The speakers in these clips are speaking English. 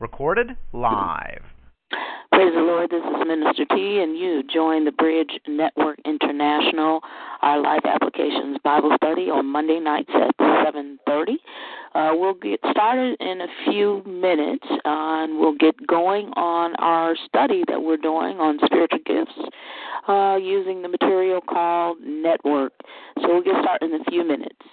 Recorded live. Praise the Lord. This is Minister T, and you join the Bridge Network International, our live applications Bible study on Monday nights at 7:30. Uh, we'll get started in a few minutes, uh, and we'll get going on our study that we're doing on spiritual gifts uh, using the material called Network. So we'll get started in a few minutes.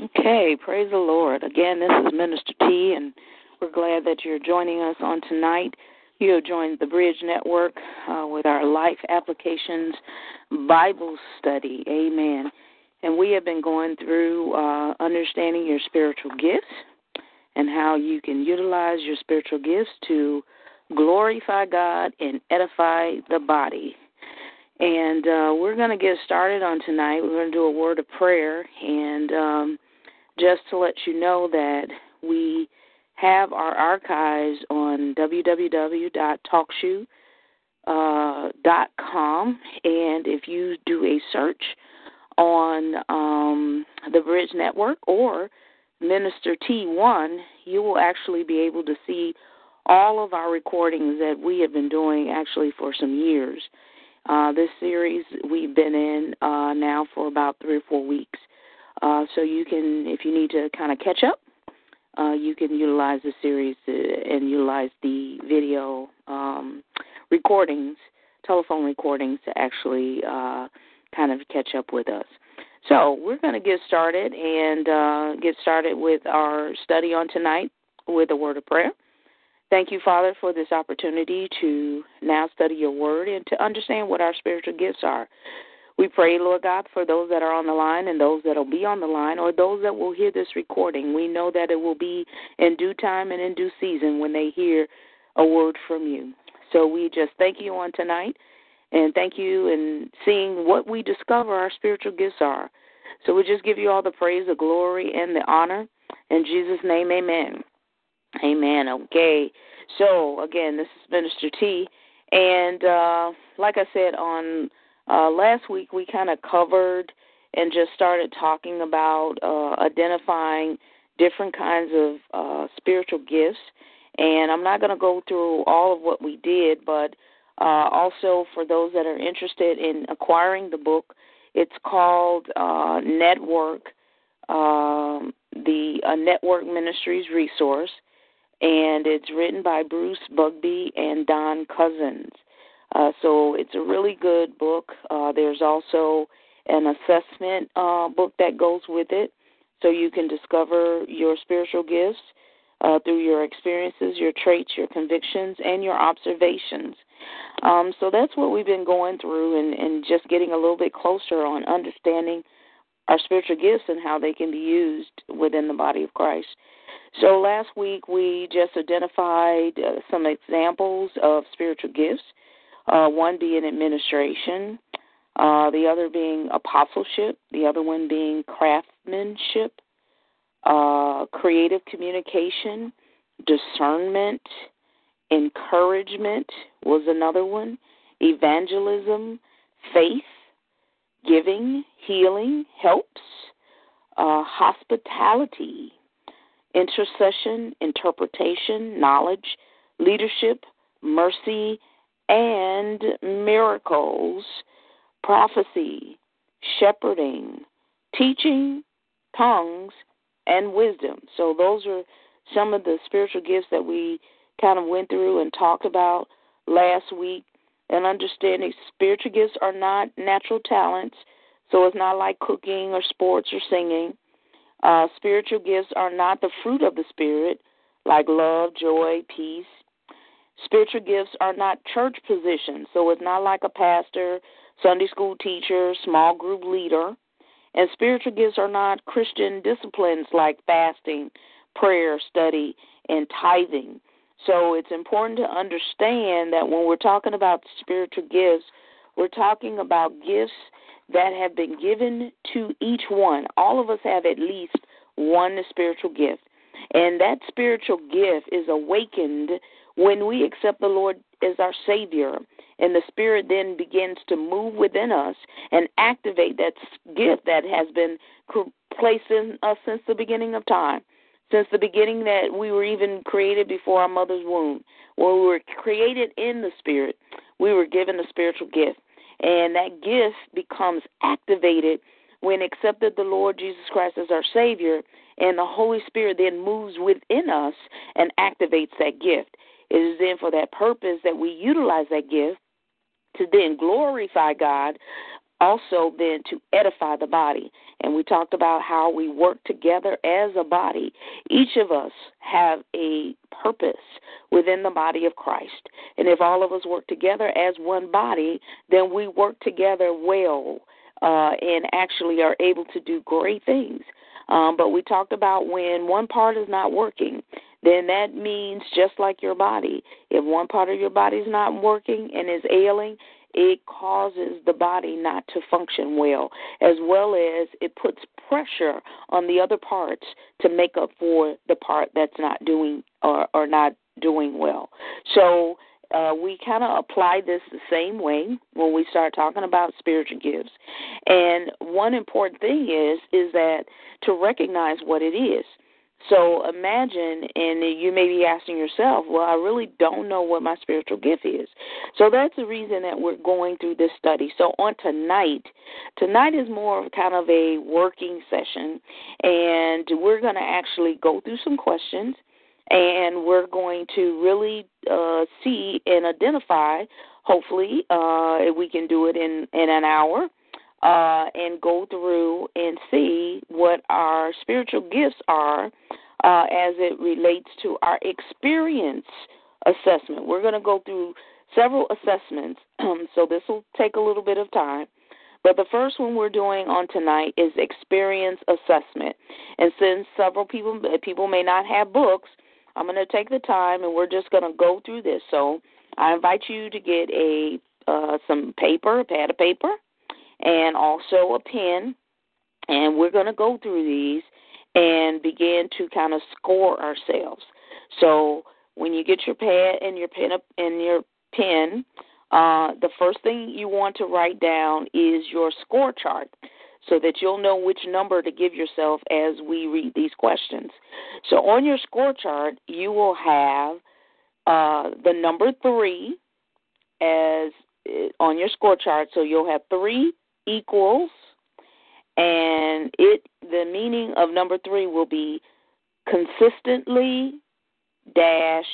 Okay, praise the Lord. Again, this is Minister T, and we're glad that you're joining us on tonight. You have joined the Bridge Network uh, with our Life Applications Bible Study. Amen. And we have been going through uh, understanding your spiritual gifts and how you can utilize your spiritual gifts to glorify God and edify the body. And uh, we're going to get started on tonight. We're going to do a word of prayer and. Um, just to let you know that we have our archives on www.talkshoe.com, and if you do a search on um, the Bridge Network or Minister T1, you will actually be able to see all of our recordings that we have been doing actually for some years. Uh, this series we've been in uh, now for about three or four weeks. Uh, so you can, if you need to kind of catch up, uh, you can utilize the series and utilize the video um, recordings, telephone recordings, to actually uh, kind of catch up with us. So we're going to get started and uh, get started with our study on tonight with a word of prayer. Thank you, Father, for this opportunity to now study your word and to understand what our spiritual gifts are. We pray, Lord God, for those that are on the line and those that will be on the line or those that will hear this recording. We know that it will be in due time and in due season when they hear a word from you. So we just thank you on tonight and thank you in seeing what we discover our spiritual gifts are. So we just give you all the praise, the glory, and the honor. In Jesus' name, amen. Amen. Okay. So, again, this is Minister T. And uh, like I said on uh, last week we kind of covered and just started talking about uh, identifying different kinds of uh, spiritual gifts. And I'm not going to go through all of what we did, but uh, also for those that are interested in acquiring the book, it's called uh, Network, um, the uh, Network Ministries Resource, and it's written by Bruce Bugbee and Don Cousins. Uh, so it's a really good book. Uh, there's also an assessment uh, book that goes with it, so you can discover your spiritual gifts uh, through your experiences, your traits, your convictions, and your observations. Um, so that's what we've been going through and, and just getting a little bit closer on understanding our spiritual gifts and how they can be used within the body of Christ. So last week we just identified uh, some examples of spiritual gifts uh, one being administration, uh, the other being apostleship, the other one being craftsmanship, uh, creative communication, discernment, encouragement was another one, evangelism, faith, giving, healing, helps, uh, hospitality, intercession, interpretation, knowledge, leadership, mercy, and miracles, prophecy, shepherding, teaching, tongues, and wisdom. So, those are some of the spiritual gifts that we kind of went through and talked about last week. And understanding spiritual gifts are not natural talents, so it's not like cooking or sports or singing. Uh, spiritual gifts are not the fruit of the Spirit, like love, joy, peace. Spiritual gifts are not church positions, so it's not like a pastor, Sunday school teacher, small group leader. And spiritual gifts are not Christian disciplines like fasting, prayer, study, and tithing. So it's important to understand that when we're talking about spiritual gifts, we're talking about gifts that have been given to each one. All of us have at least one spiritual gift. And that spiritual gift is awakened when we accept the Lord as our Savior. And the Spirit then begins to move within us and activate that gift that has been placed in us since the beginning of time since the beginning that we were even created before our mother's womb. When we were created in the Spirit, we were given a spiritual gift. And that gift becomes activated when accepted the Lord Jesus Christ as our Savior, and the Holy Spirit then moves within us and activates that gift. It is then for that purpose that we utilize that gift to then glorify God also then to edify the body. And we talked about how we work together as a body. Each of us have a purpose within the body of Christ. And if all of us work together as one body, then we work together well uh, and actually are able to do great things. Um, but we talked about when one part is not working, then that means just like your body. If one part of your body is not working and is ailing, it causes the body not to function well, as well as it puts pressure on the other parts to make up for the part that's not doing or, or not doing well. So uh, we kind of apply this the same way when we start talking about spiritual gifts. And one important thing is is that to recognize what it is. So imagine, and you may be asking yourself, well, I really don't know what my spiritual gift is. So that's the reason that we're going through this study. So on tonight, tonight is more of kind of a working session, and we're going to actually go through some questions, and we're going to really uh, see and identify. Hopefully, uh, we can do it in in an hour uh, and go through and see what our spiritual gifts are uh, as it relates to our experience assessment. We're going to go through several assessments, so this will take a little bit of time. But the first one we're doing on tonight is experience assessment. And since several people people may not have books, I'm going to take the time and we're just going to go through this. So I invite you to get a uh, some paper, a pad of paper, and also a pen. And we're going to go through these and begin to kind of score ourselves. So when you get your pad and your pen up and your pen, uh, the first thing you want to write down is your score chart so that you'll know which number to give yourself as we read these questions. So on your score chart, you will have uh, the number three as uh, on your score chart. So you'll have three equals, and it the meaning of number three will be consistently dash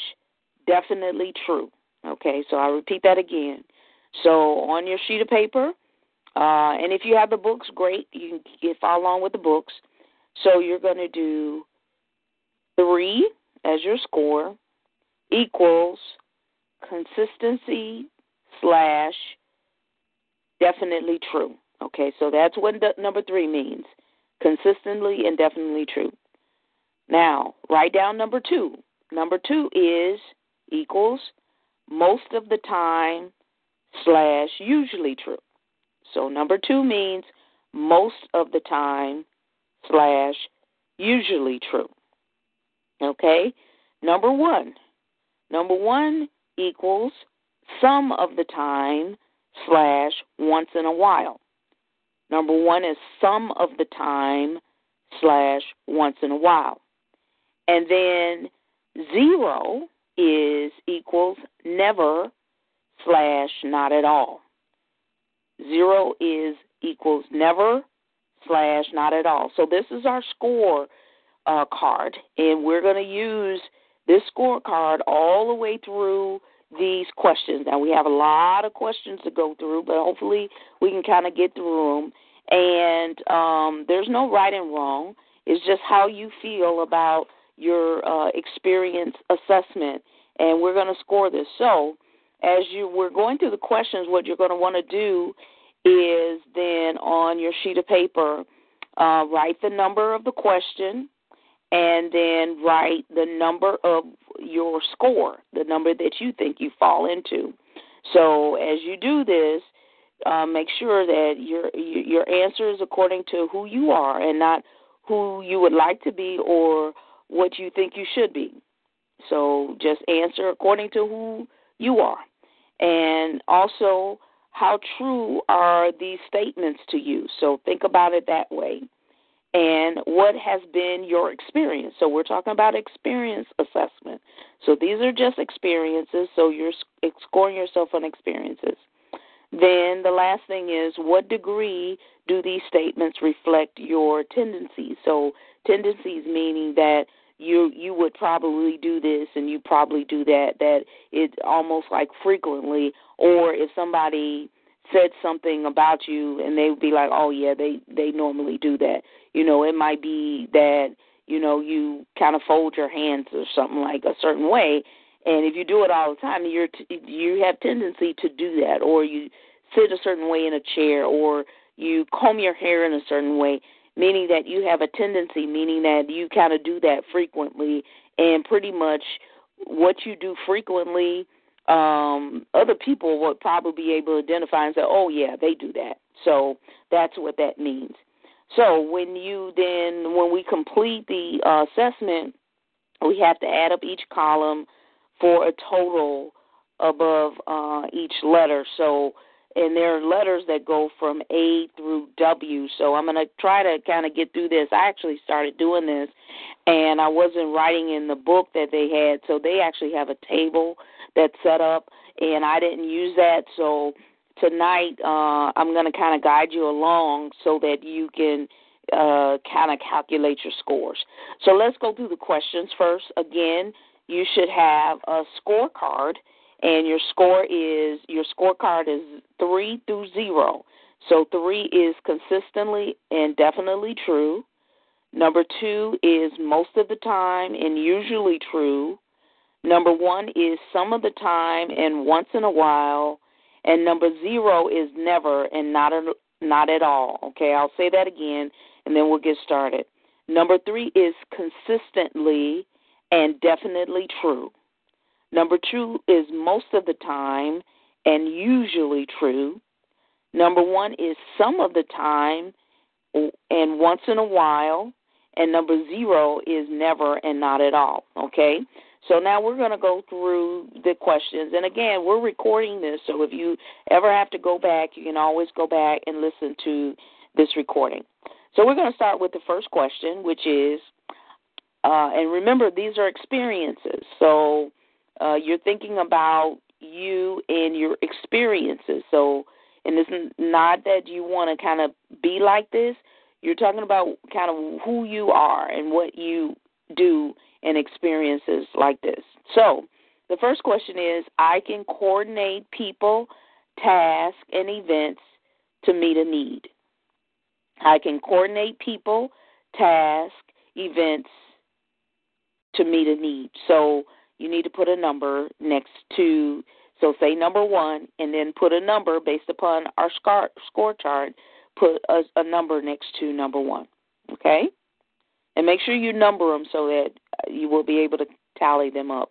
definitely true. Okay, so I'll repeat that again. So on your sheet of paper, uh, and if you have the books, great. You can follow along with the books. So you're going to do three as your score equals consistency slash definitely true. Okay, so that's what number three means consistently and definitely true. Now, write down number two. Number two is equals most of the time slash usually true. So number two means most of the time slash usually true. Okay? Number one. Number one equals some of the time slash once in a while. Number one is some of the time slash once in a while. And then zero is equals never slash not at all. Zero is equals never slash not at all. So this is our score uh, card, and we're going to use this scorecard all the way through these questions. Now we have a lot of questions to go through, but hopefully we can kind of get through them. And um, there's no right and wrong. It's just how you feel about your uh, experience assessment, and we're going to score this. So as you we're going through the questions, what you're going to want to do is then on your sheet of paper, uh, write the number of the question, and then write the number of your score, the number that you think you fall into. So as you do this, uh, make sure that your your answer is according to who you are and not who you would like to be or what you think you should be. So just answer according to who you are. And also, how true are these statements to you? So think about it that way and what has been your experience. So we're talking about experience assessment. So these are just experiences, so you're scoring yourself on experiences. Then the last thing is what degree do these statements reflect your tendencies? So tendencies meaning that you you would probably do this and you probably do that that it's almost like frequently or if somebody said something about you and they would be like oh yeah they they normally do that you know, it might be that, you know, you kind of fold your hands or something like a certain way. And if you do it all the time, you're t- you have tendency to do that, or you sit a certain way in a chair, or you comb your hair in a certain way, meaning that you have a tendency, meaning that you kind of do that frequently, and pretty much what you do frequently, um, other people would probably be able to identify and say, "Oh yeah, they do that." So that's what that means. So when you then when we complete the uh, assessment, we have to add up each column for a total above uh, each letter. So and there are letters that go from A through W. So I'm going to try to kind of get through this. I actually started doing this, and I wasn't writing in the book that they had. So they actually have a table that's set up, and I didn't use that. So tonight uh, I'm going to kind of guide you along so that you can uh, kind of calculate your scores. So let's go through the questions first. Again, you should have a scorecard, and your score is your scorecard is three through zero. So three is consistently and definitely true. Number two is most of the time and usually true. Number one is some of the time and once in a while. And number zero is never and not a, not at all. Okay, I'll say that again, and then we'll get started. Number three is consistently and definitely true. Number two is most of the time and usually true. Number one is some of the time and once in a while. And number zero is never and not at all. Okay? So now we're going to go through the questions. And again, we're recording this, so if you ever have to go back, you can always go back and listen to this recording. So we're going to start with the first question, which is, uh, and remember, these are experiences. So uh, you're thinking about you and your experiences. So, and it's not that you want to kind of be like this. You're talking about kind of who you are and what you do in experiences like this. So, the first question is I can coordinate people, tasks, and events to meet a need. I can coordinate people, tasks, events to meet a need. So, you need to put a number next to, so say number one, and then put a number based upon our score, score chart, put a, a number next to number one. Okay? And make sure you number them so that uh, you will be able to tally them up.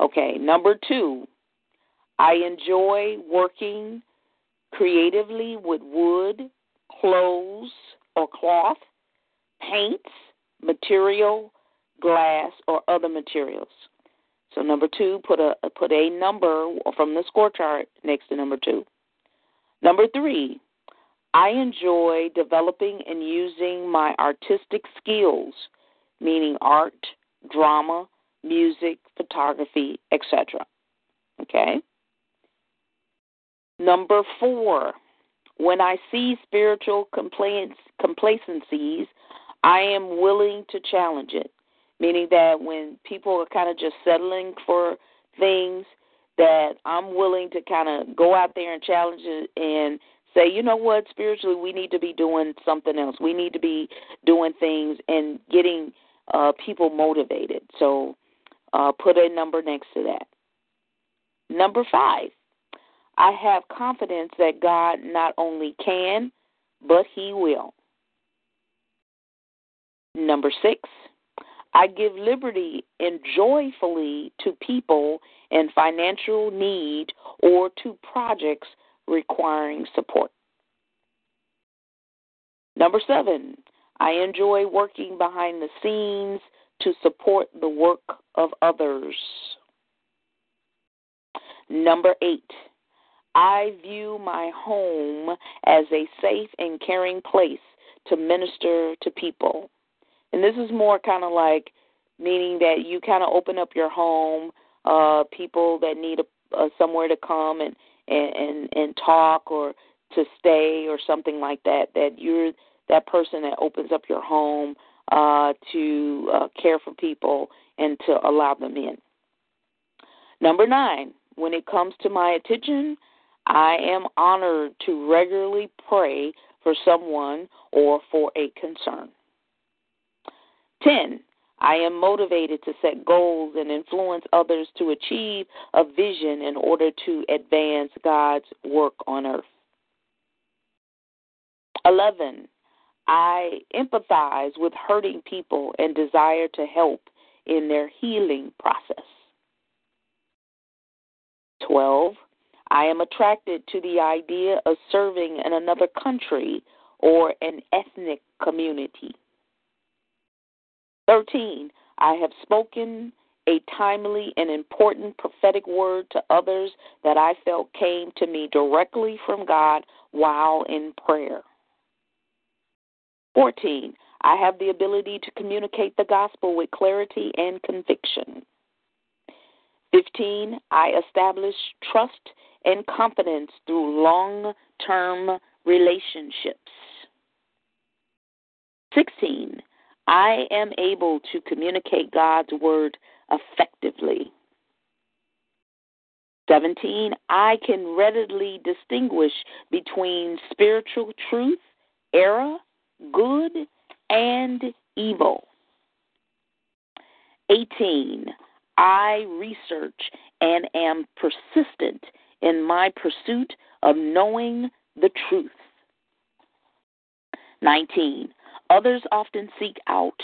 Okay, number two, I enjoy working creatively with wood, clothes, or cloth, paints, material, glass, or other materials. So number two, put a put a number from the score chart next to number two. Number three, I enjoy developing and using my artistic skills, meaning art, drama, music, photography, etc. Okay? Number four, when I see spiritual complacencies, I am willing to challenge it. Meaning that when people are kind of just settling for things, that I'm willing to kind of go out there and challenge it and say, you know what, spiritually, we need to be doing something else. We need to be doing things and getting uh, people motivated. So uh, put a number next to that. Number five, I have confidence that God not only can, but He will. Number six, I give liberty and joyfully to people in financial need or to projects requiring support. Number seven, I enjoy working behind the scenes to support the work of others. Number eight, I view my home as a safe and caring place to minister to people. And this is more kind of like meaning that you kind of open up your home, uh, people that need a, uh, somewhere to come and, and and and talk or to stay or something like that. That you're that person that opens up your home uh, to uh, care for people and to allow them in. Number nine, when it comes to my attention, I am honored to regularly pray for someone or for a concern. 10. I am motivated to set goals and influence others to achieve a vision in order to advance God's work on earth. 11. I empathize with hurting people and desire to help in their healing process. 12. I am attracted to the idea of serving in another country or an ethnic community. 13. I have spoken a timely and important prophetic word to others that I felt came to me directly from God while in prayer. 14. I have the ability to communicate the gospel with clarity and conviction. 15. I establish trust and confidence through long term relationships. 16. I am able to communicate God's word effectively. 17. I can readily distinguish between spiritual truth, error, good, and evil. 18. I research and am persistent in my pursuit of knowing the truth. 19. Others often seek out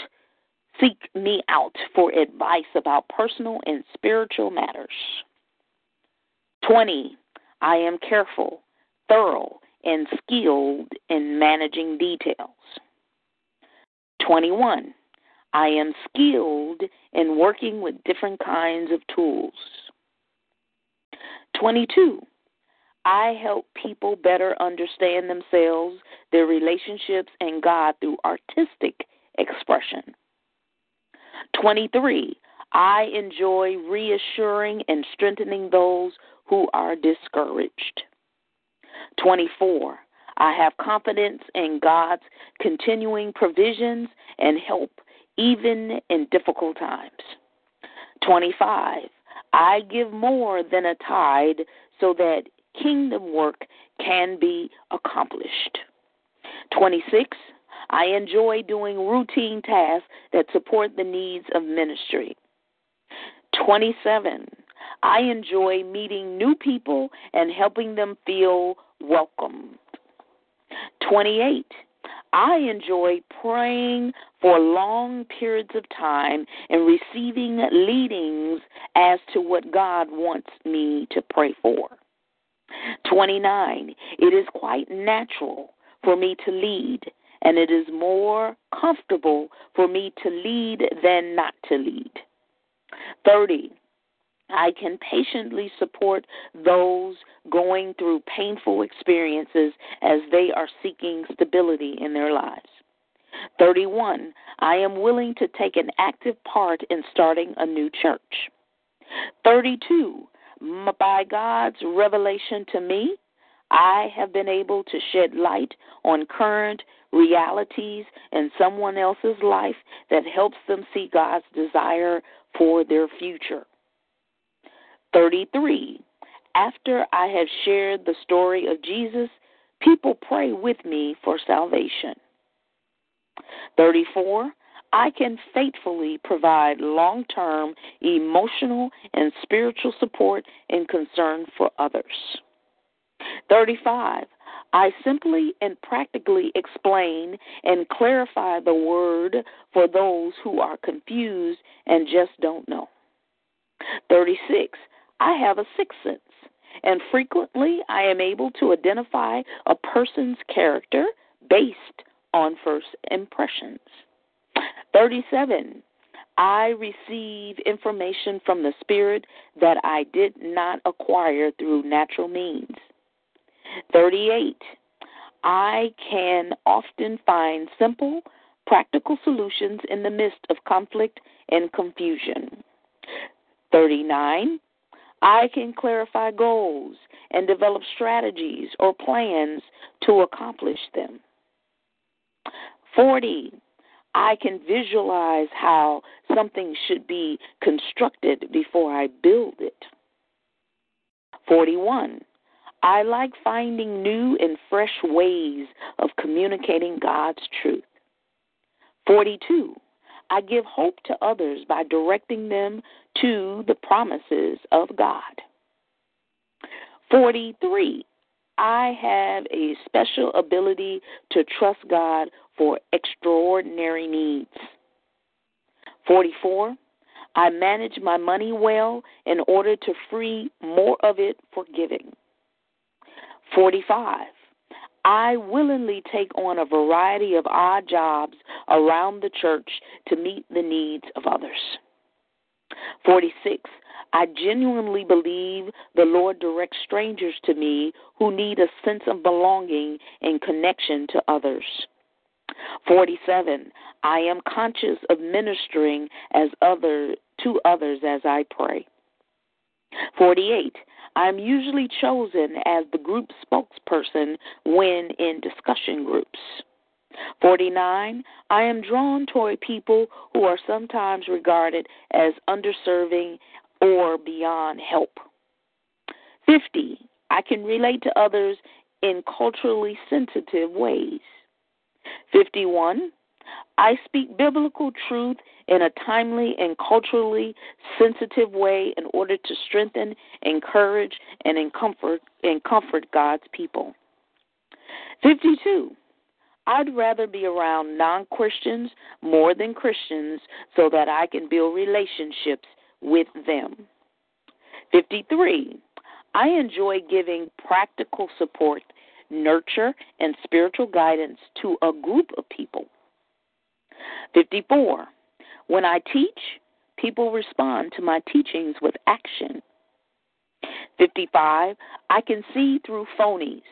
seek me out for advice about personal and spiritual matters. 20. I am careful, thorough, and skilled in managing details. 21. I am skilled in working with different kinds of tools. 22. I help people better understand themselves, their relationships, and God through artistic expression. 23. I enjoy reassuring and strengthening those who are discouraged. 24. I have confidence in God's continuing provisions and help even in difficult times. 25. I give more than a tithe so that kingdom work can be accomplished. 26. I enjoy doing routine tasks that support the needs of ministry. 27. I enjoy meeting new people and helping them feel welcome. 28. I enjoy praying for long periods of time and receiving leadings as to what God wants me to pray for. 29. It is quite natural for me to lead, and it is more comfortable for me to lead than not to lead. 30. I can patiently support those going through painful experiences as they are seeking stability in their lives. 31. I am willing to take an active part in starting a new church. 32. By God's revelation to me, I have been able to shed light on current realities in someone else's life that helps them see God's desire for their future. 33. After I have shared the story of Jesus, people pray with me for salvation. 34. I can faithfully provide long term emotional and spiritual support and concern for others. 35. I simply and practically explain and clarify the word for those who are confused and just don't know. 36. I have a sixth sense, and frequently I am able to identify a person's character based on first impressions. 37. I receive information from the Spirit that I did not acquire through natural means. 38. I can often find simple, practical solutions in the midst of conflict and confusion. 39. I can clarify goals and develop strategies or plans to accomplish them. 40. I can visualize how something should be constructed before I build it. 41. I like finding new and fresh ways of communicating God's truth. 42. I give hope to others by directing them to the promises of God. 43. I have a special ability to trust God for extraordinary needs. 44. I manage my money well in order to free more of it for giving. 45. I willingly take on a variety of odd jobs around the church to meet the needs of others. 46. I genuinely believe the Lord directs strangers to me who need a sense of belonging and connection to others. 47. I am conscious of ministering as other to others as I pray. 48. I am usually chosen as the group spokesperson when in discussion groups. 49. I am drawn toward people who are sometimes regarded as underserving or beyond help. 50. I can relate to others in culturally sensitive ways. 51. I speak biblical truth in a timely and culturally sensitive way in order to strengthen, encourage, and comfort and comfort God's people. 52. I'd rather be around non Christians more than Christians so that I can build relationships with them. 53. I enjoy giving practical support, nurture, and spiritual guidance to a group of people. 54. When I teach, people respond to my teachings with action. 55. I can see through phonies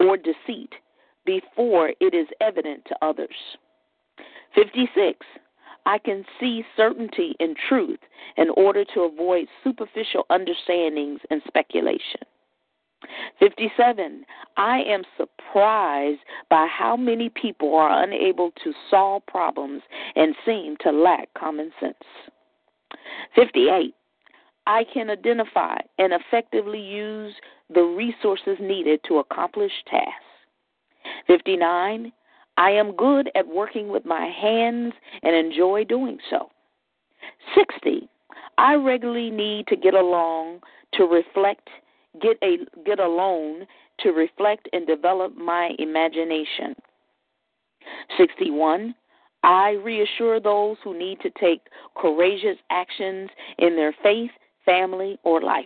or deceit before it is evident to others. 56. I can see certainty in truth in order to avoid superficial understandings and speculation. 57. I am surprised by how many people are unable to solve problems and seem to lack common sense. 58. I can identify and effectively use the resources needed to accomplish tasks. 59. I am good at working with my hands and enjoy doing so. 60. I regularly need to get along to reflect get a get alone to reflect and develop my imagination. 61 I reassure those who need to take courageous actions in their faith, family, or life.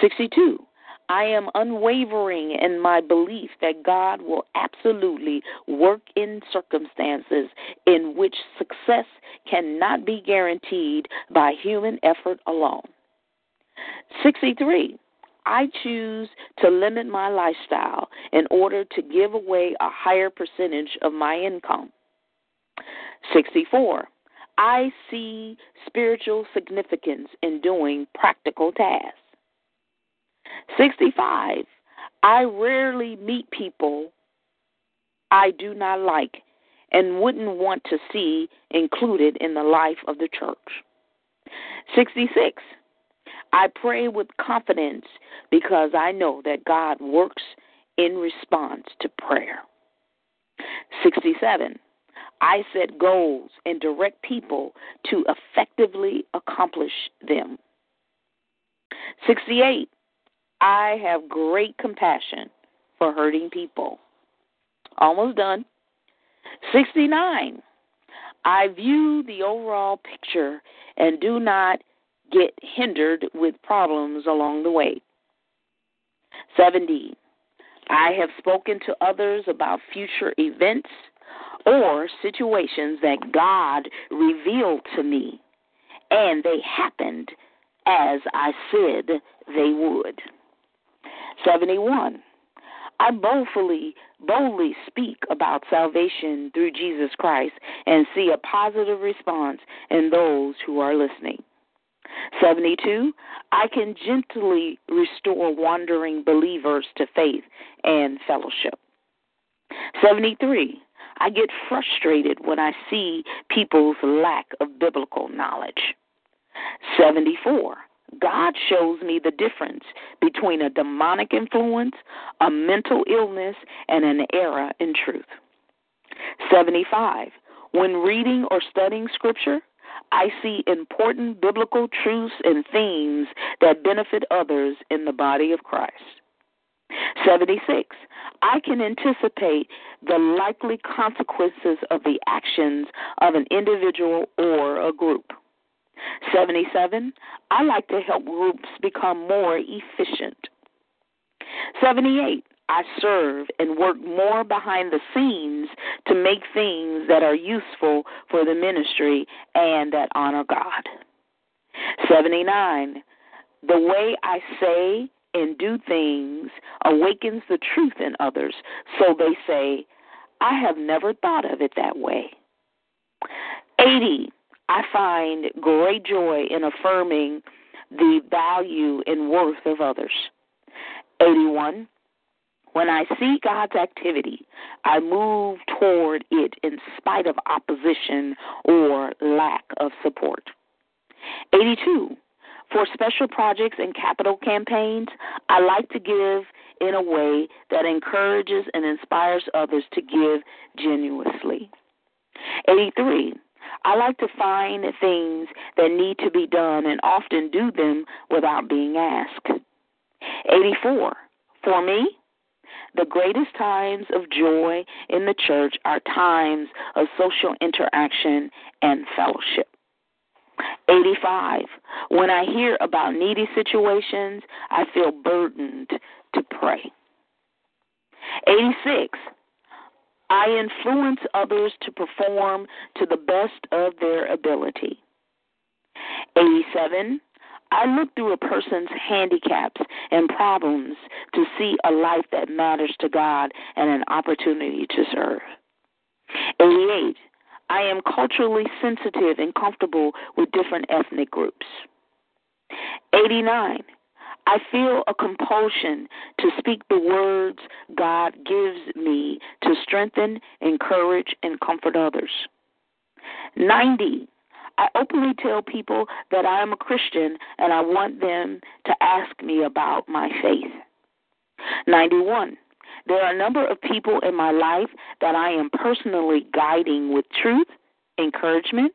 62 I am unwavering in my belief that God will absolutely work in circumstances in which success cannot be guaranteed by human effort alone. 63. I choose to limit my lifestyle in order to give away a higher percentage of my income. 64. I see spiritual significance in doing practical tasks. 65. I rarely meet people I do not like and wouldn't want to see included in the life of the church. 66. I pray with confidence because I know that God works in response to prayer. 67. I set goals and direct people to effectively accomplish them. 68. I have great compassion for hurting people. Almost done. 69. I view the overall picture and do not get hindered with problems along the way. 70. I have spoken to others about future events or situations that God revealed to me, and they happened as I said they would. 71. I boldly, boldly speak about salvation through Jesus Christ and see a positive response in those who are listening. 72. I can gently restore wandering believers to faith and fellowship. 73. I get frustrated when I see people's lack of biblical knowledge. 74. God shows me the difference between a demonic influence, a mental illness, and an error in truth. 75. When reading or studying Scripture, I see important biblical truths and themes that benefit others in the body of Christ. 76. I can anticipate the likely consequences of the actions of an individual or a group. 77. I like to help groups become more efficient. 78. I serve and work more behind the scenes to make things that are useful for the ministry and that honor God. 79. The way I say and do things awakens the truth in others, so they say, I have never thought of it that way. 80. I find great joy in affirming the value and worth of others. 81. When I see God's activity, I move toward it in spite of opposition or lack of support. 82. For special projects and capital campaigns, I like to give in a way that encourages and inspires others to give genuinely. 83. I like to find things that need to be done and often do them without being asked. 84. For me, the greatest times of joy in the church are times of social interaction and fellowship. 85. When I hear about needy situations, I feel burdened to pray. 86. I influence others to perform to the best of their ability. 87. I look through a person's handicaps and problems to see a life that matters to God and an opportunity to serve. 88. I am culturally sensitive and comfortable with different ethnic groups. 89. I feel a compulsion to speak the words God gives me to strengthen, encourage, and comfort others. 90. I openly tell people that I am a Christian and I want them to ask me about my faith. 91. There are a number of people in my life that I am personally guiding with truth, encouragement,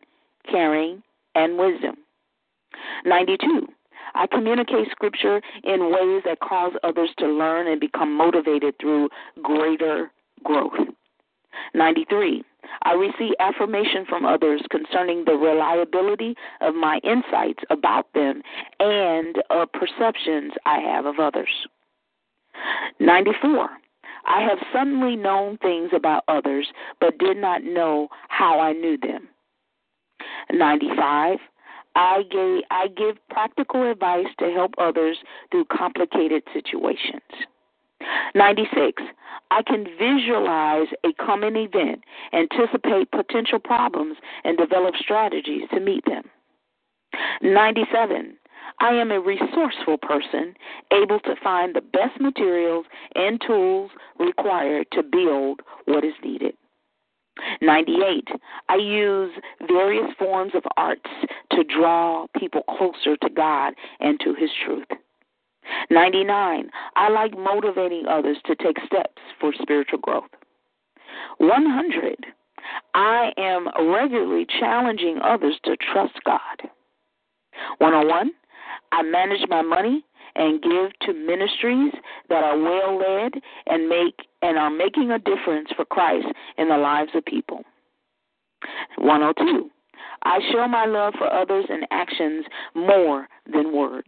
caring, and wisdom. 92. I communicate scripture in ways that cause others to learn and become motivated through greater growth. 93. I receive affirmation from others concerning the reliability of my insights about them and of perceptions I have of others. 94. I have suddenly known things about others, but did not know how I knew them. 95. I, gave, I give practical advice to help others through complicated situations. 96. I can visualize a coming event, anticipate potential problems, and develop strategies to meet them. 97. I am a resourceful person, able to find the best materials and tools required to build what is needed. 98. I use various forms of arts to draw people closer to God and to His truth. 99. I like motivating others to take steps for spiritual growth. 100. I am regularly challenging others to trust God. 101. I manage my money and give to ministries that are well led and make and are making a difference for Christ in the lives of people. 102. I show my love for others in actions more than words.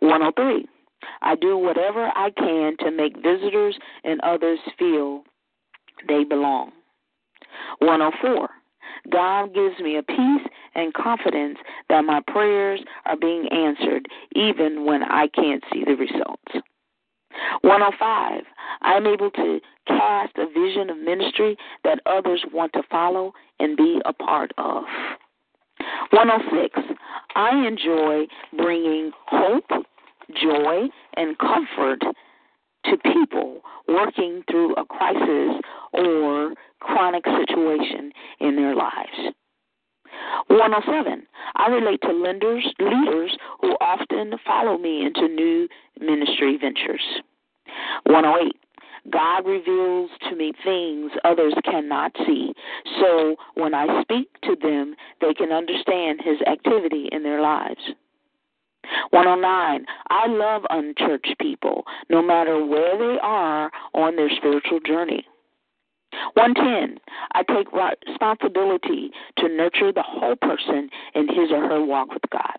103. I do whatever I can to make visitors and others feel they belong. 104. God gives me a peace and confidence that my prayers are being answered even when I can't see the results. 105. I'm able to cast a vision of ministry that others want to follow and be a part of. 106. I enjoy bringing hope, joy, and comfort to people working through a crisis or chronic situation in their lives. 107. I relate to lenders, leaders who often follow me into new ministry ventures. 108. God reveals to me things others cannot see. So when I speak to them, they can understand his activity in their lives. 109. I love unchurched people, no matter where they are on their spiritual journey. 110. I take responsibility to nurture the whole person in his or her walk with God.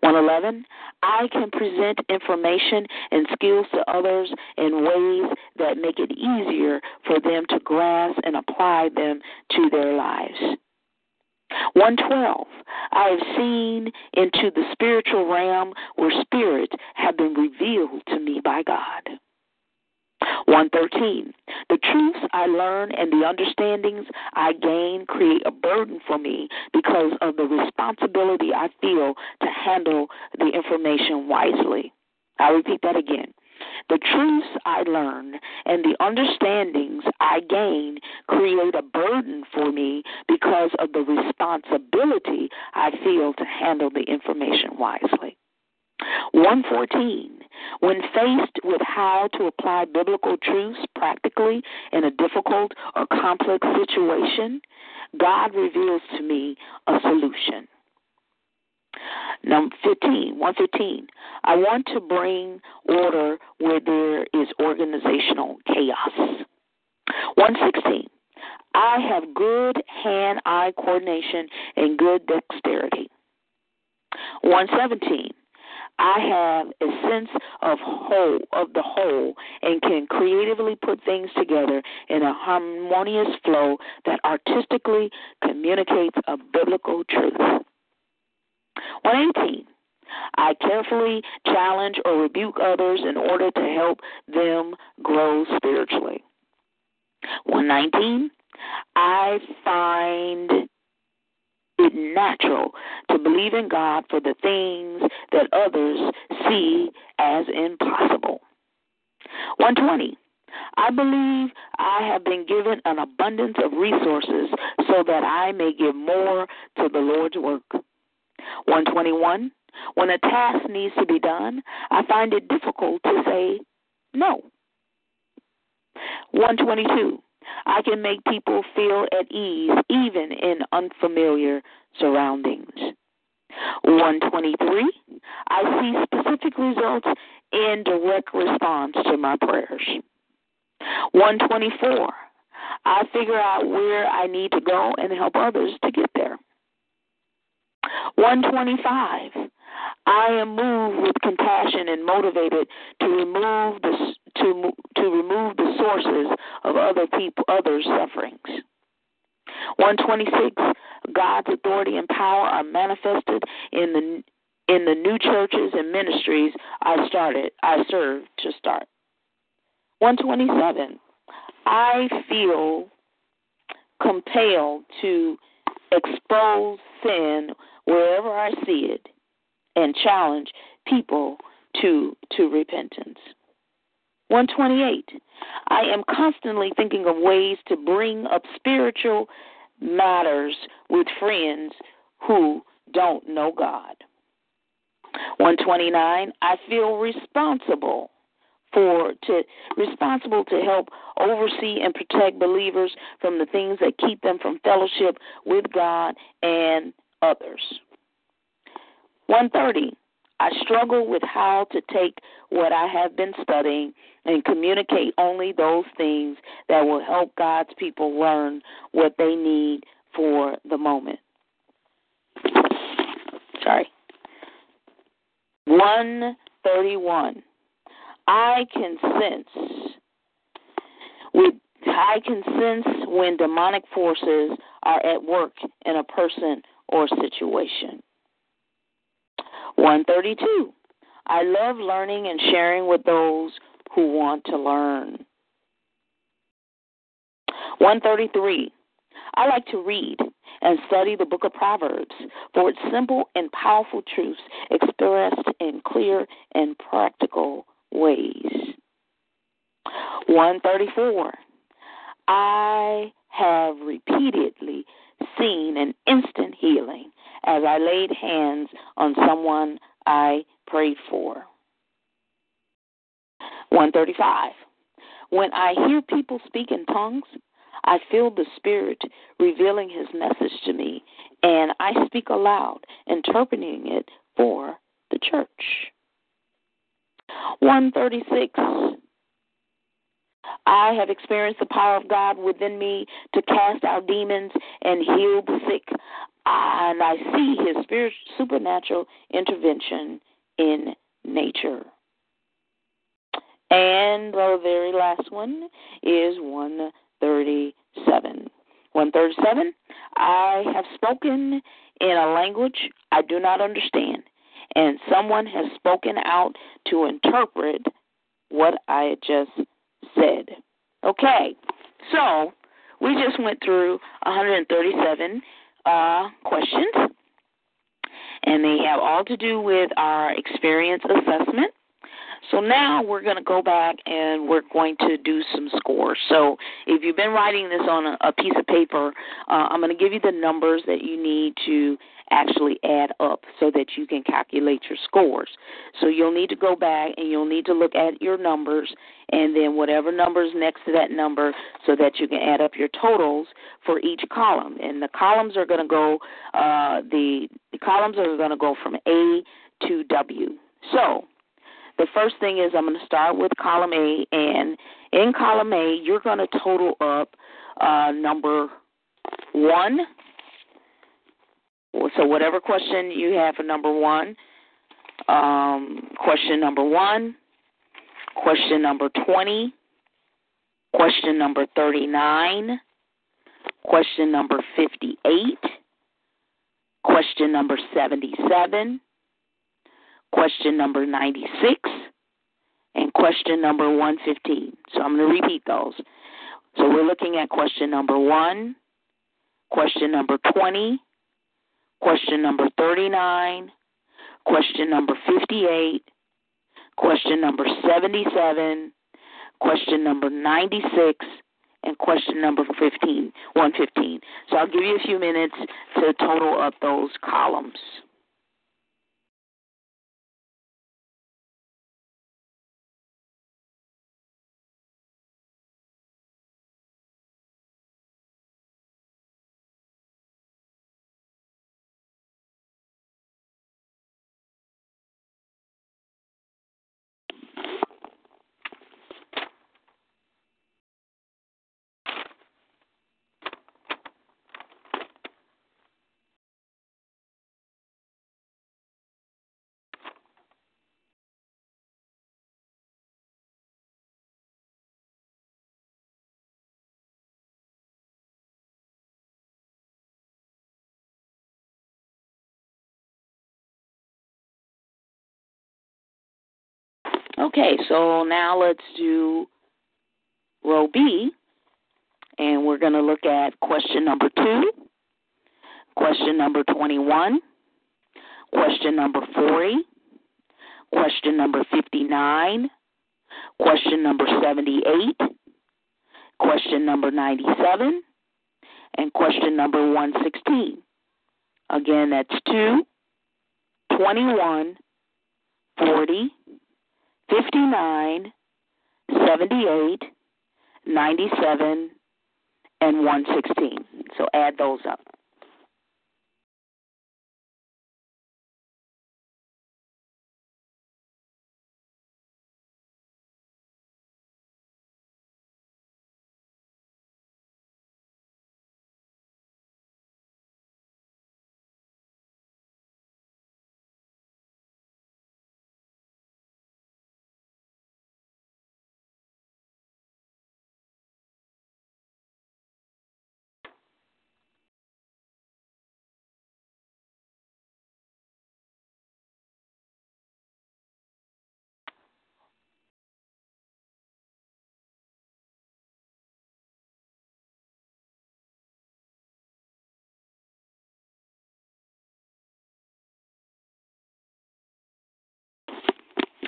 111. I can present information and skills to others in ways that make it easier for them to grasp and apply them to their lives. 112. I have seen into the spiritual realm where spirits have been revealed to me by God. 113. The truths I learn and the understandings I gain create a burden for me because of the responsibility I feel to handle the information wisely. I'll repeat that again. The truths I learn and the understandings I gain create a burden for me because of the responsibility I feel to handle the information wisely. 114. When faced with how to apply biblical truths practically in a difficult or complex situation, God reveals to me a solution. Number 15, 115. I want to bring order where there is organizational chaos. 116. I have good hand eye coordination and good dexterity. 117. I have a sense of whole of the whole and can creatively put things together in a harmonious flow that artistically communicates a biblical truth. 118. I carefully challenge or rebuke others in order to help them grow spiritually. 119. I find it natural to believe in God for the things that others see as impossible. 120. I believe I have been given an abundance of resources so that I may give more to the Lord's work. 121. When a task needs to be done, I find it difficult to say no. 122. I can make people feel at ease even in unfamiliar surroundings. 123, I see specific results in direct response to my prayers. 124, I figure out where I need to go and help others to get there. 125, I am moved with compassion and motivated to remove the to to remove the sources of other people others' sufferings. 126 God's authority and power are manifested in the in the new churches and ministries I started I served to start. 127 I feel compelled to expose sin wherever I see it and challenge people to to repentance. 128. I am constantly thinking of ways to bring up spiritual matters with friends who don't know God. 129. I feel responsible for to responsible to help oversee and protect believers from the things that keep them from fellowship with God and others. 130. I struggle with how to take what I have been studying and communicate only those things that will help God's people learn what they need for the moment. Sorry. 131. I can sense with I can sense when demonic forces are at work in a person or situation. 132. I love learning and sharing with those who want to learn. 133. I like to read and study the book of Proverbs for its simple and powerful truths expressed in clear and practical ways. 134. I have repeatedly seen an instant healing as I laid hands on someone I prayed for. 135. When I hear people speak in tongues, I feel the Spirit revealing His message to me, and I speak aloud, interpreting it for the church. 136. I have experienced the power of God within me to cast out demons and heal the sick. And I see his spiritual supernatural intervention in nature. And the very last one is 137. 137. I have spoken in a language I do not understand and someone has spoken out to interpret what I just said. Okay, so we just went through 137 uh, questions, and they have all to do with our experience assessment. So now we're going to go back and we're going to do some scores. So if you've been writing this on a, a piece of paper, uh, I'm going to give you the numbers that you need to actually add up so that you can calculate your scores. So you'll need to go back and you'll need to look at your numbers and then whatever number is next to that number so that you can add up your totals for each column. And the columns are going to go uh, the, the columns are going to go from A to W. So the first thing is I'm going to start with column A, and in column A, you're going to total up uh, number one so whatever question you have for number one, um, question number one, question number 20, question number 39, question number 58, question number 77, question number 96, and question number 115. So I'm going to repeat those. So we're looking at question number one, question number 20, question number 39, question number 58, question number 77, question number 96, and question number 15, 115. So I'll give you a few minutes to total up those columns. Okay, so now let's do row B, and we're going to look at question number two, question number 21, question number 40, question number 59, question number 78, question number 97, and question number 116. Again, that's 2, 21, 40, 59, 78, 97, and 116. So add those up.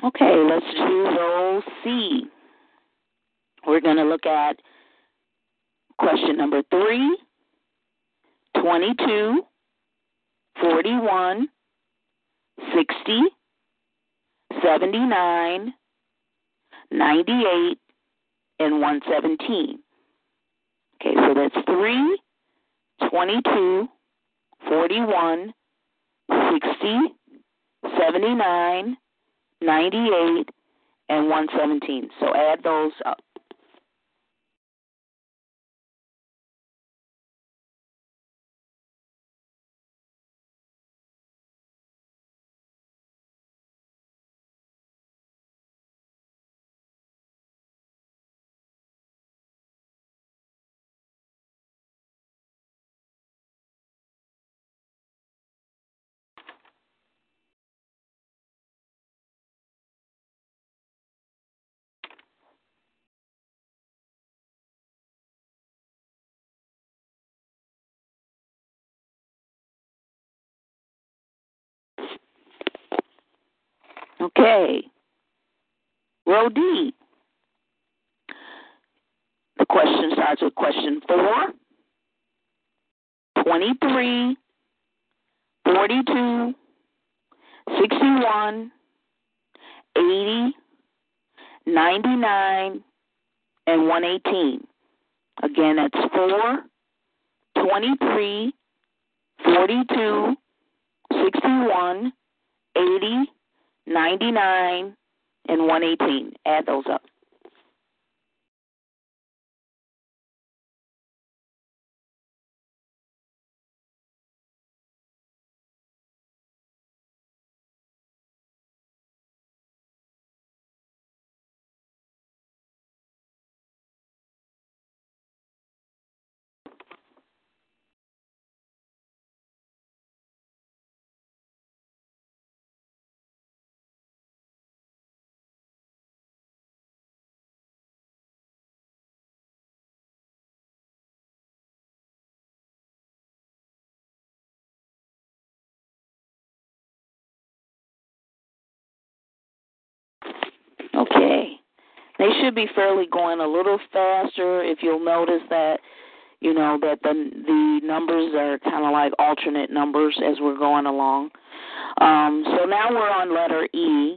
Okay, let's do row C. We're going to look at question number 3, 22, 41, 60, 79, 98, and 117. Okay, so that's 3, 22, 41, 60, 79, 98, and 117. So add those Okay. Row D. The question starts with question 4, 23, 42, 61, 80, 99, and 118. Again, that's 4, 23, 42, 61, 80, 99, and 118. Add those up. They should be fairly going a little faster if you'll notice that you know that the the numbers are kind of like alternate numbers as we're going along. Um, so now we're on letter E,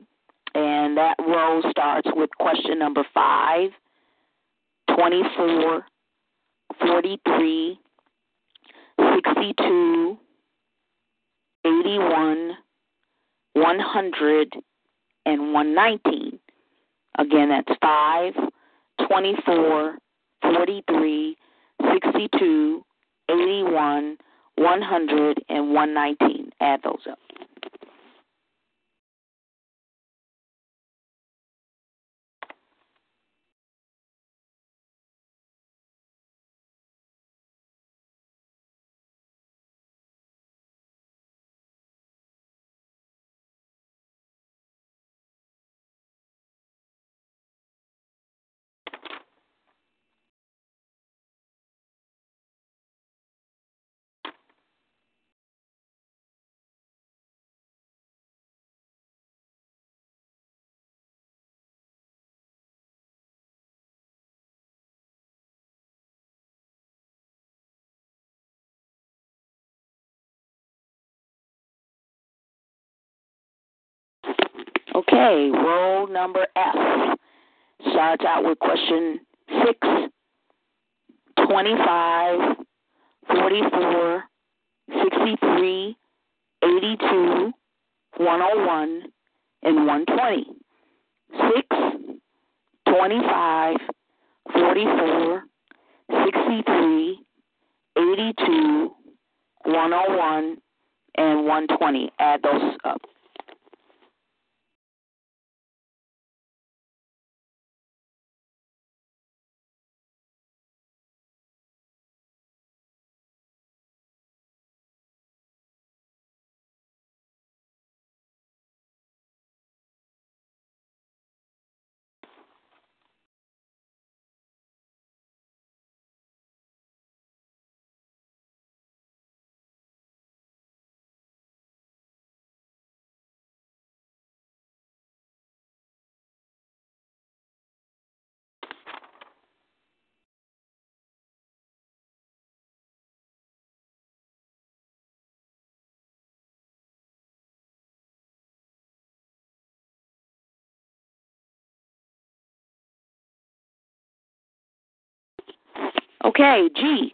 and that row starts with question number 5, 24, 43, 62, 81, 100, and 119. Again, that's 5, 24, 43, 62, 81, 100, and 119. Add those up. Okay, roll number F starts out with question 6, 25, 44, 63, 82, 101, and 120. 6, 25, 44, 63, 82, 101, and 120. Add those up. Okay, G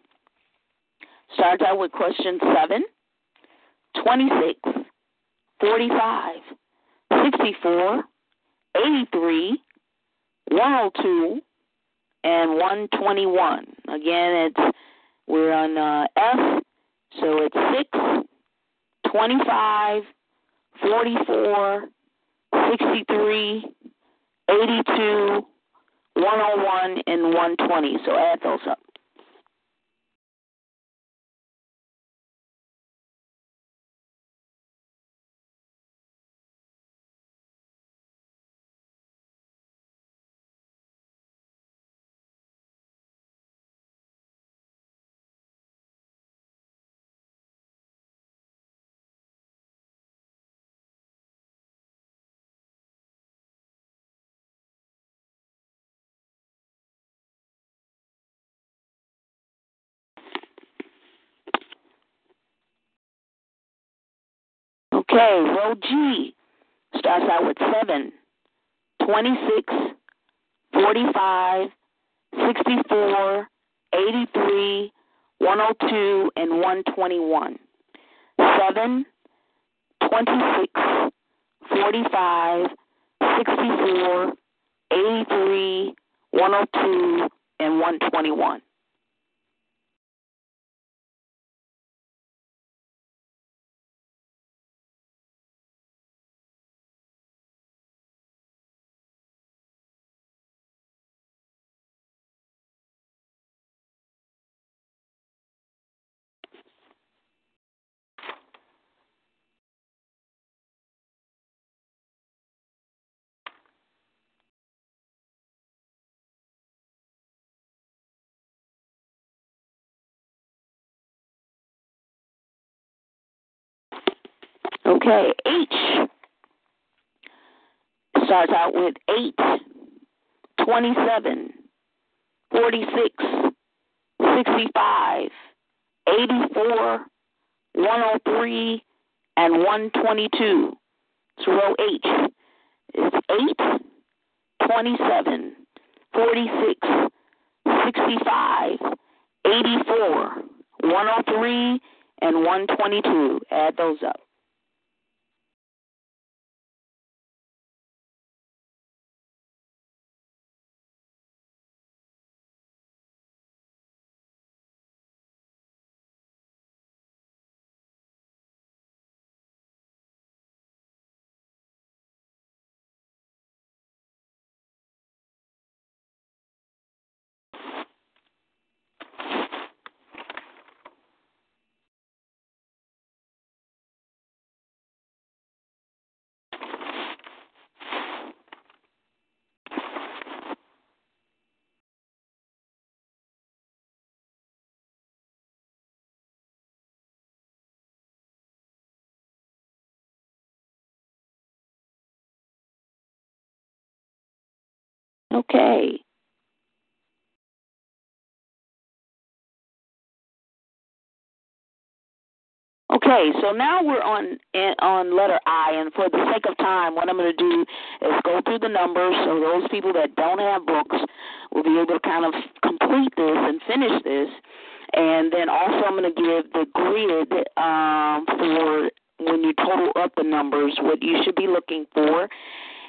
starts out with question 7, 26, 45, 64, 83, 102, and 121. Again, it's we're on uh, F, so it's 6, 25, 44, 63, 82, 101, and 120. So add those up. Okay, row G starts out with 7, 26, 45, 64, 83, 102, and 121. 7, 26, 45, 64, 83, 102, and 121. Okay, H starts out with 8, 27, 46, 65, 84, 103, and 122. So row H is 8, 27, 46, 65, 84, 103, and 122. Add those up. Okay. Okay, so now we're on on letter I, and for the sake of time, what I'm going to do is go through the numbers so those people that don't have books will be able to kind of complete this and finish this. And then also, I'm going to give the grid um, for when you total up the numbers, what you should be looking for.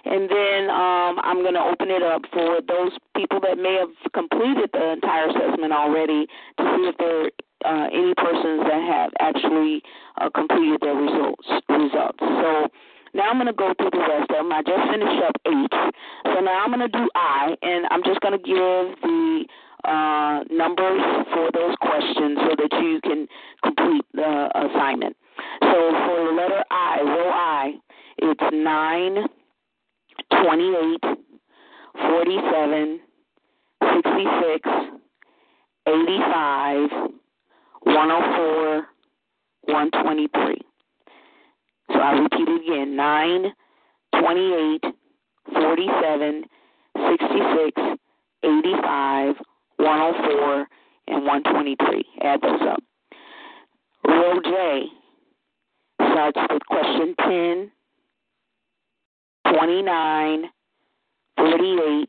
And then um, I'm going to open it up for those people that may have completed the entire assessment already to see if there are uh, any persons that have actually uh, completed their results. Results. So now I'm going to go through the rest of them. I just finished up H. So now I'm going to do I, and I'm just going to give the uh, numbers for those questions so that you can complete the assignment. So for the letter I, row I, it's 9, 28, 47, 66, 85, 104, 123. So I repeat it again 9, 28, 47, 66, 85, 104, and 123. Add those up. Row J starts with question 10, 29, 48,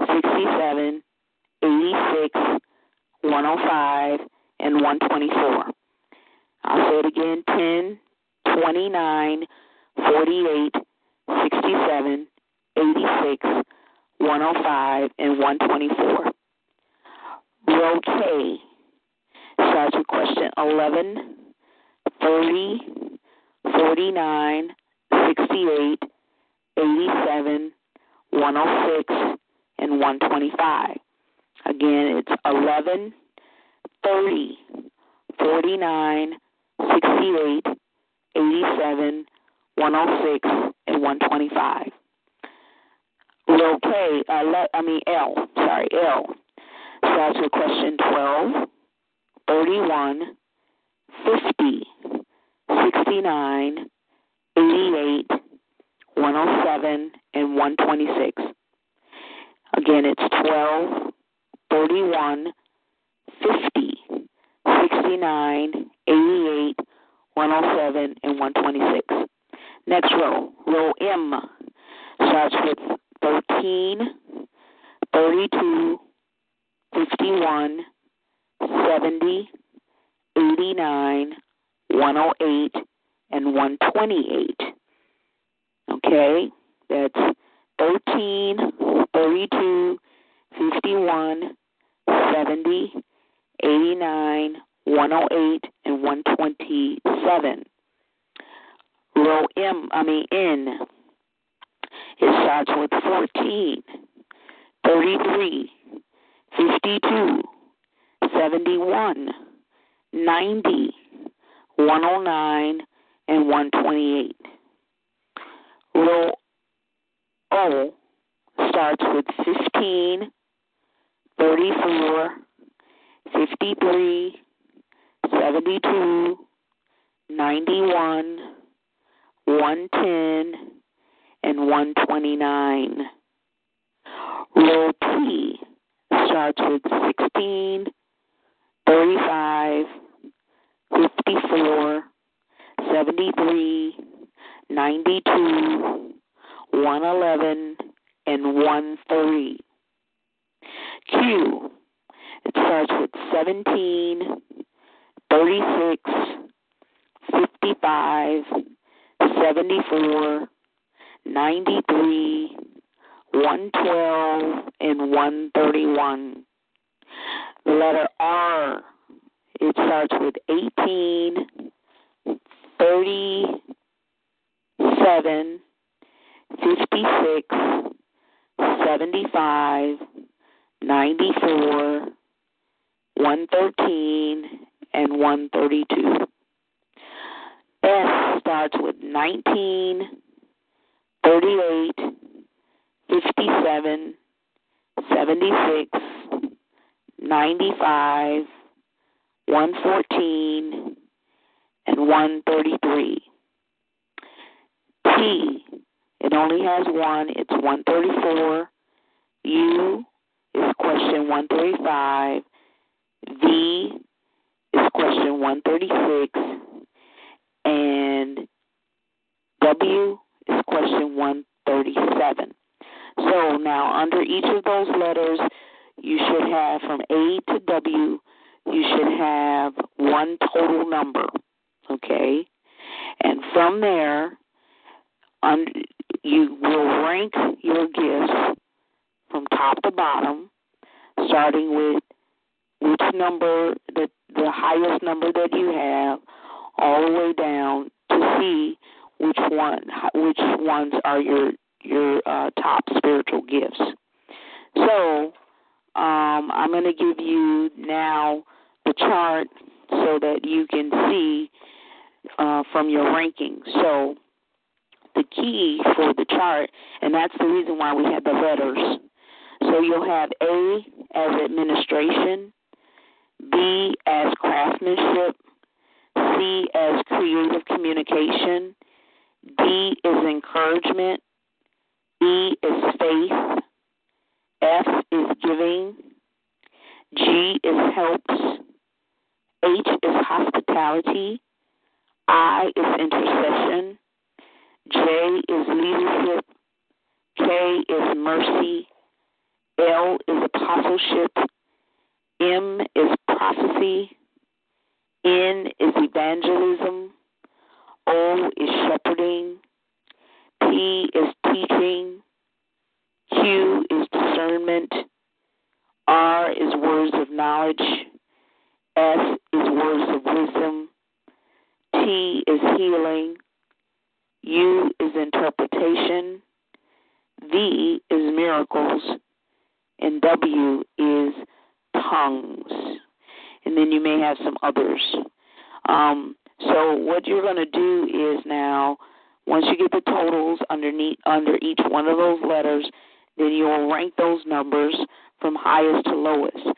67, 86, 105, and 124. I'll say it again 10, 29, 48, 67, 86, 105, and 124. Row K starts with question 11, 30, 49, 68, 87, 106, and 125. Again, it's 11, 30, 49, 68, 87, 106, and 125. Row K, uh, le- I mean L, sorry, L, starts with question 12, 31, 50, 69, 88, 107, and 126. Again, it's 12, 31, 50, 69, 88, 107, and 126. Next row, row M starts with 13, 32, 51, 70, 89, 108, and 128. Okay, that's 13, 32, 51, 70, 89, 108, and 127. Row M, I mean N, it starts with 14, 33, 52, 71, 90, 109, and 128. Row O oh, starts with 15, 34, 53, 72, 91, 110, and 129. Row P starts with 16, 35, 54, 73, 92, 111, and 13. Q, it starts with 17, 36, 55, 74, 93, 112, and 131. The letter R, it starts with 18, 37, 56, 75, 94, 113, and 132. S starts with 19, 38, 57, 76, 95, 114, and 133. It only has one, it's 134. U is question 135. V is question 136. And W is question 137. So now, under each of those letters, you should have from A to W, you should have one total number. Okay? And from there, you will rank your gifts from top to bottom, starting with which number, the, the highest number that you have, all the way down to see which one, which ones are your your uh, top spiritual gifts. So um, I'm going to give you now the chart so that you can see uh, from your rankings. So the key for the chart, and that's the reason why we have the letters. So you'll have A as administration, B as craftsmanship, C as creative communication, D is encouragement, E is faith, F is giving, G is helps, H is hospitality, I is intercession, J is leadership, K is mercy, L is apostleship, M is prophecy, N is evangelism, O is shepherding, P is teaching, Q is discernment, R is words of knowledge, S is words of wisdom, T is healing, U is interpretation, V is miracles, and W is tongues. And then you may have some others. Um, so what you're going to do is now, once you get the totals underneath under each one of those letters, then you'll rank those numbers from highest to lowest.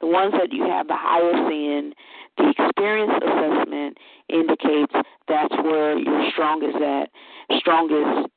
The ones that you have the highest in, the experience assessment indicates that's where your strongest at strongest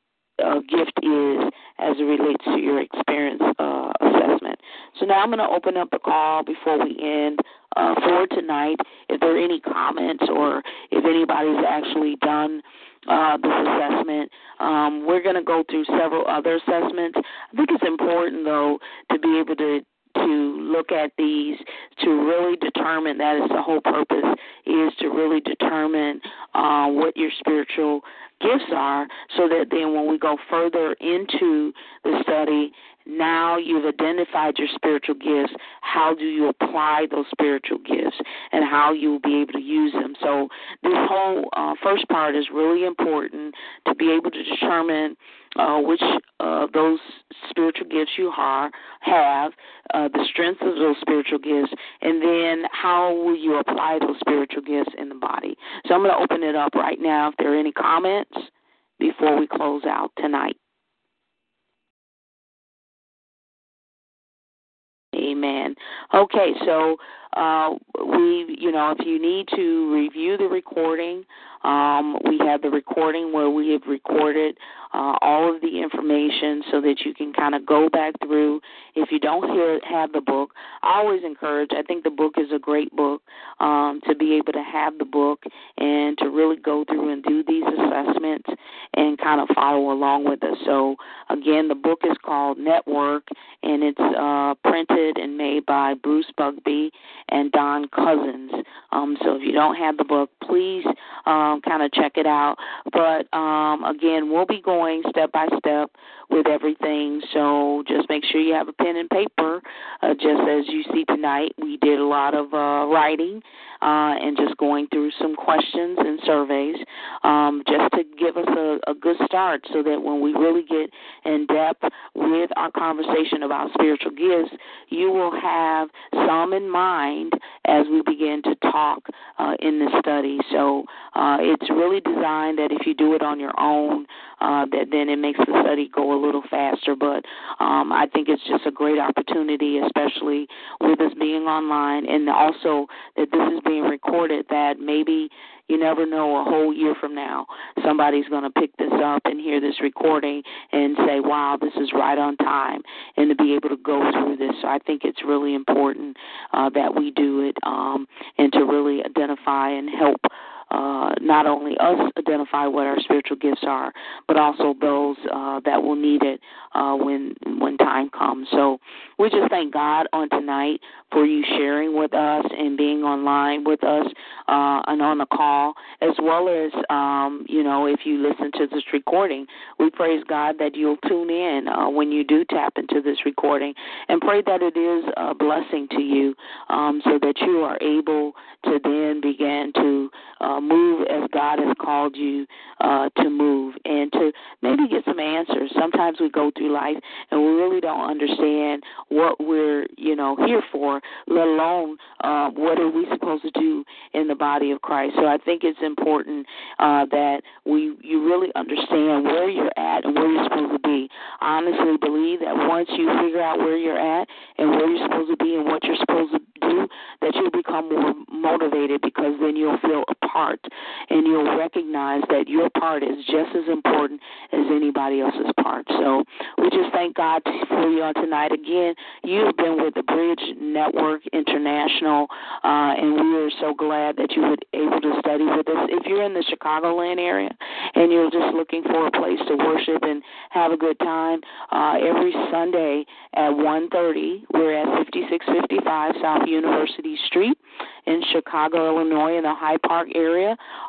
uh, gift is as it relates to your experience uh, assessment. So now I'm going to open up the call before we end uh, for tonight. If there are any comments or if anybody's actually done uh, this assessment, um, we're going to go through several other assessments. I think it's important, though, to be able to to look at these to really determine that is the whole purpose is to really determine uh, what your spiritual gifts are so that then when we go further into the study now you've identified your spiritual gifts. How do you apply those spiritual gifts and how you'll be able to use them? So, this whole uh, first part is really important to be able to determine uh, which uh, those spiritual gifts you are, have, uh, the strengths of those spiritual gifts, and then how will you apply those spiritual gifts in the body. So I'm going to open it up right now if there are any comments before we close out tonight. Amen. Okay, so uh, we, you know, if you need to review the recording, um, we have the recording where we have recorded uh, all of the information so that you can kind of go back through. If you don't hear, have the book, I always encourage, I think the book is a great book um, to be able to have the book and to really go through and do these assessments and kind of follow along with us. So, again, the book is called Network and it's uh, printed and made by Bruce Bugbee and Don Cousins. Um, so if you don't have the book, please um, kind of check it out. But um, again, we'll be going step by step with everything. So just make sure you have a pen and paper. Uh, just as you see tonight, we did a lot of uh, writing uh, and just going through some questions and surveys um, just to give us a, a good start so that when we really get in depth with our conversation about spiritual gifts, you will have some in mind as we begin to talk uh, in this study. So uh, it's really designed that if you do it on your own, uh, that then it makes the study go a little faster. But um, I think it's just a great opportunity, especially with us being online, and also that this is being recorded. That maybe you never know a whole year from now somebody's going to pick this up and hear this recording and say, "Wow, this is right on time," and to be able to go through this. So I think it's really important uh, that we do it um, and to really identify and help uh, not only us identify what our spiritual gifts are, but also those uh, that will need it uh, when when time comes. So we just thank God on tonight for you sharing with us and being online with us uh, and on the call, as well as um, you know if you listen to this recording. We praise God that you'll tune in uh, when you do tap into this recording, and pray that it is a blessing to you, um, so that you are able to then begin to uh, move as God has called you uh, to move, and to maybe get some answers. Sometimes we go through life and we really don't understand what we're you know here for, let alone uh, what are we supposed to do in the body of Christ. So I think it's important uh, that we you really understand where you're at and where you're supposed to be. I honestly believe that once you figure out where you're at and where you're supposed to be and what you're supposed to do, that you'll become more motivated because then you'll feel a part and you'll recognize that your part is just as important as anybody else's part. So we just thank God for you on tonight. Again, you've been with the Bridge Network International, uh, and we are so glad that you were able to study with us. If you're in the Chicagoland area and you're just looking for a place to worship and have a good time, uh, every Sunday at 1.30, we're at 5655 South University Street in Chicago, Illinois, in the Hyde Park area,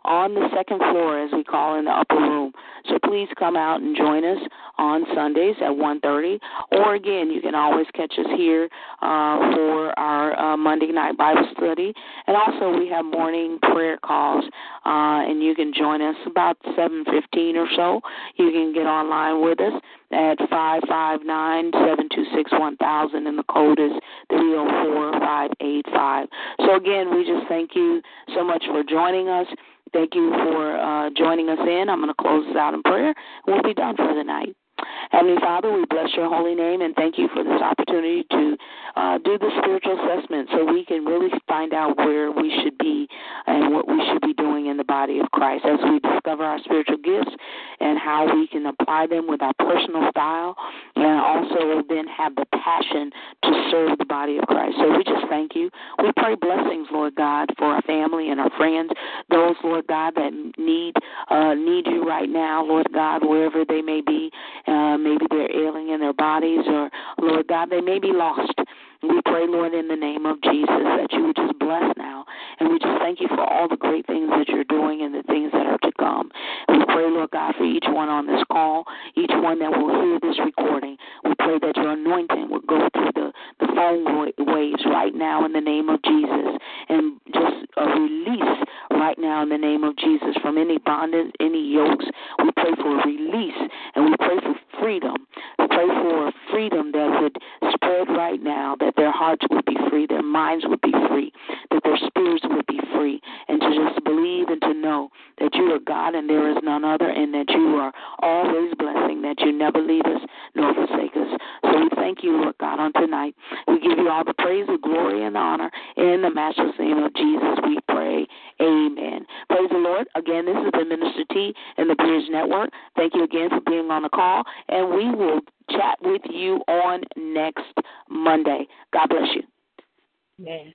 on the second floor, as we call in the upper room. So please come out and join us on Sundays at 1:30, or again, you can always catch us here uh, for our uh, Monday night Bible study, and also we have morning prayer calls, uh, and you can join us about 7:15 or so. You can get online with us at five five nine seven two six one thousand, and the code is three zero four five eight five. So again, we just thank you so much for joining us. Thank you for uh, joining us in. I'm going to close this out in prayer. We'll be done for the night. Heavenly Father, we bless your holy name and thank you for this opportunity to uh, do the spiritual assessment so we can really find out where we should be and what we should be doing in the body of Christ as we discover our spiritual gifts and how we can apply them with our personal style and also then have the passion to serve the body of Christ. So we just thank you. We pray blessings, Lord God, for our family and our friends, those, Lord God, that need uh, need you right now, Lord God, wherever they may be. Uh, maybe they're ailing in their bodies, or Lord God, they may be lost. We pray, Lord, in the name of Jesus, that you would just bless now. And we just thank you for all the great things that you're doing and the things that are to come. We pray, Lord God, for each one on this call, each one that will hear this recording. We pray that your anointing will go through the, the phone waves right now in the name of Jesus. And just a release right now in the name of Jesus from any bondage, any yokes. We pray for release and we pray for freedom. Pray for freedom that would spread right now, that their hearts would be free, their minds would be free, that their spirits would be free, and to just believe and to know that you are God and there is none other, and that you are always blessing, that you never leave us nor forsake us. So we thank you, Lord God, on tonight. We give you all the praise, the glory, and the honor. In the matchless name of Jesus, we pray. Amen. Praise the Again, this is the Minister T and the Bridge Network. Thank you again for being on the call, and we will chat with you on next Monday. God bless you. Amen.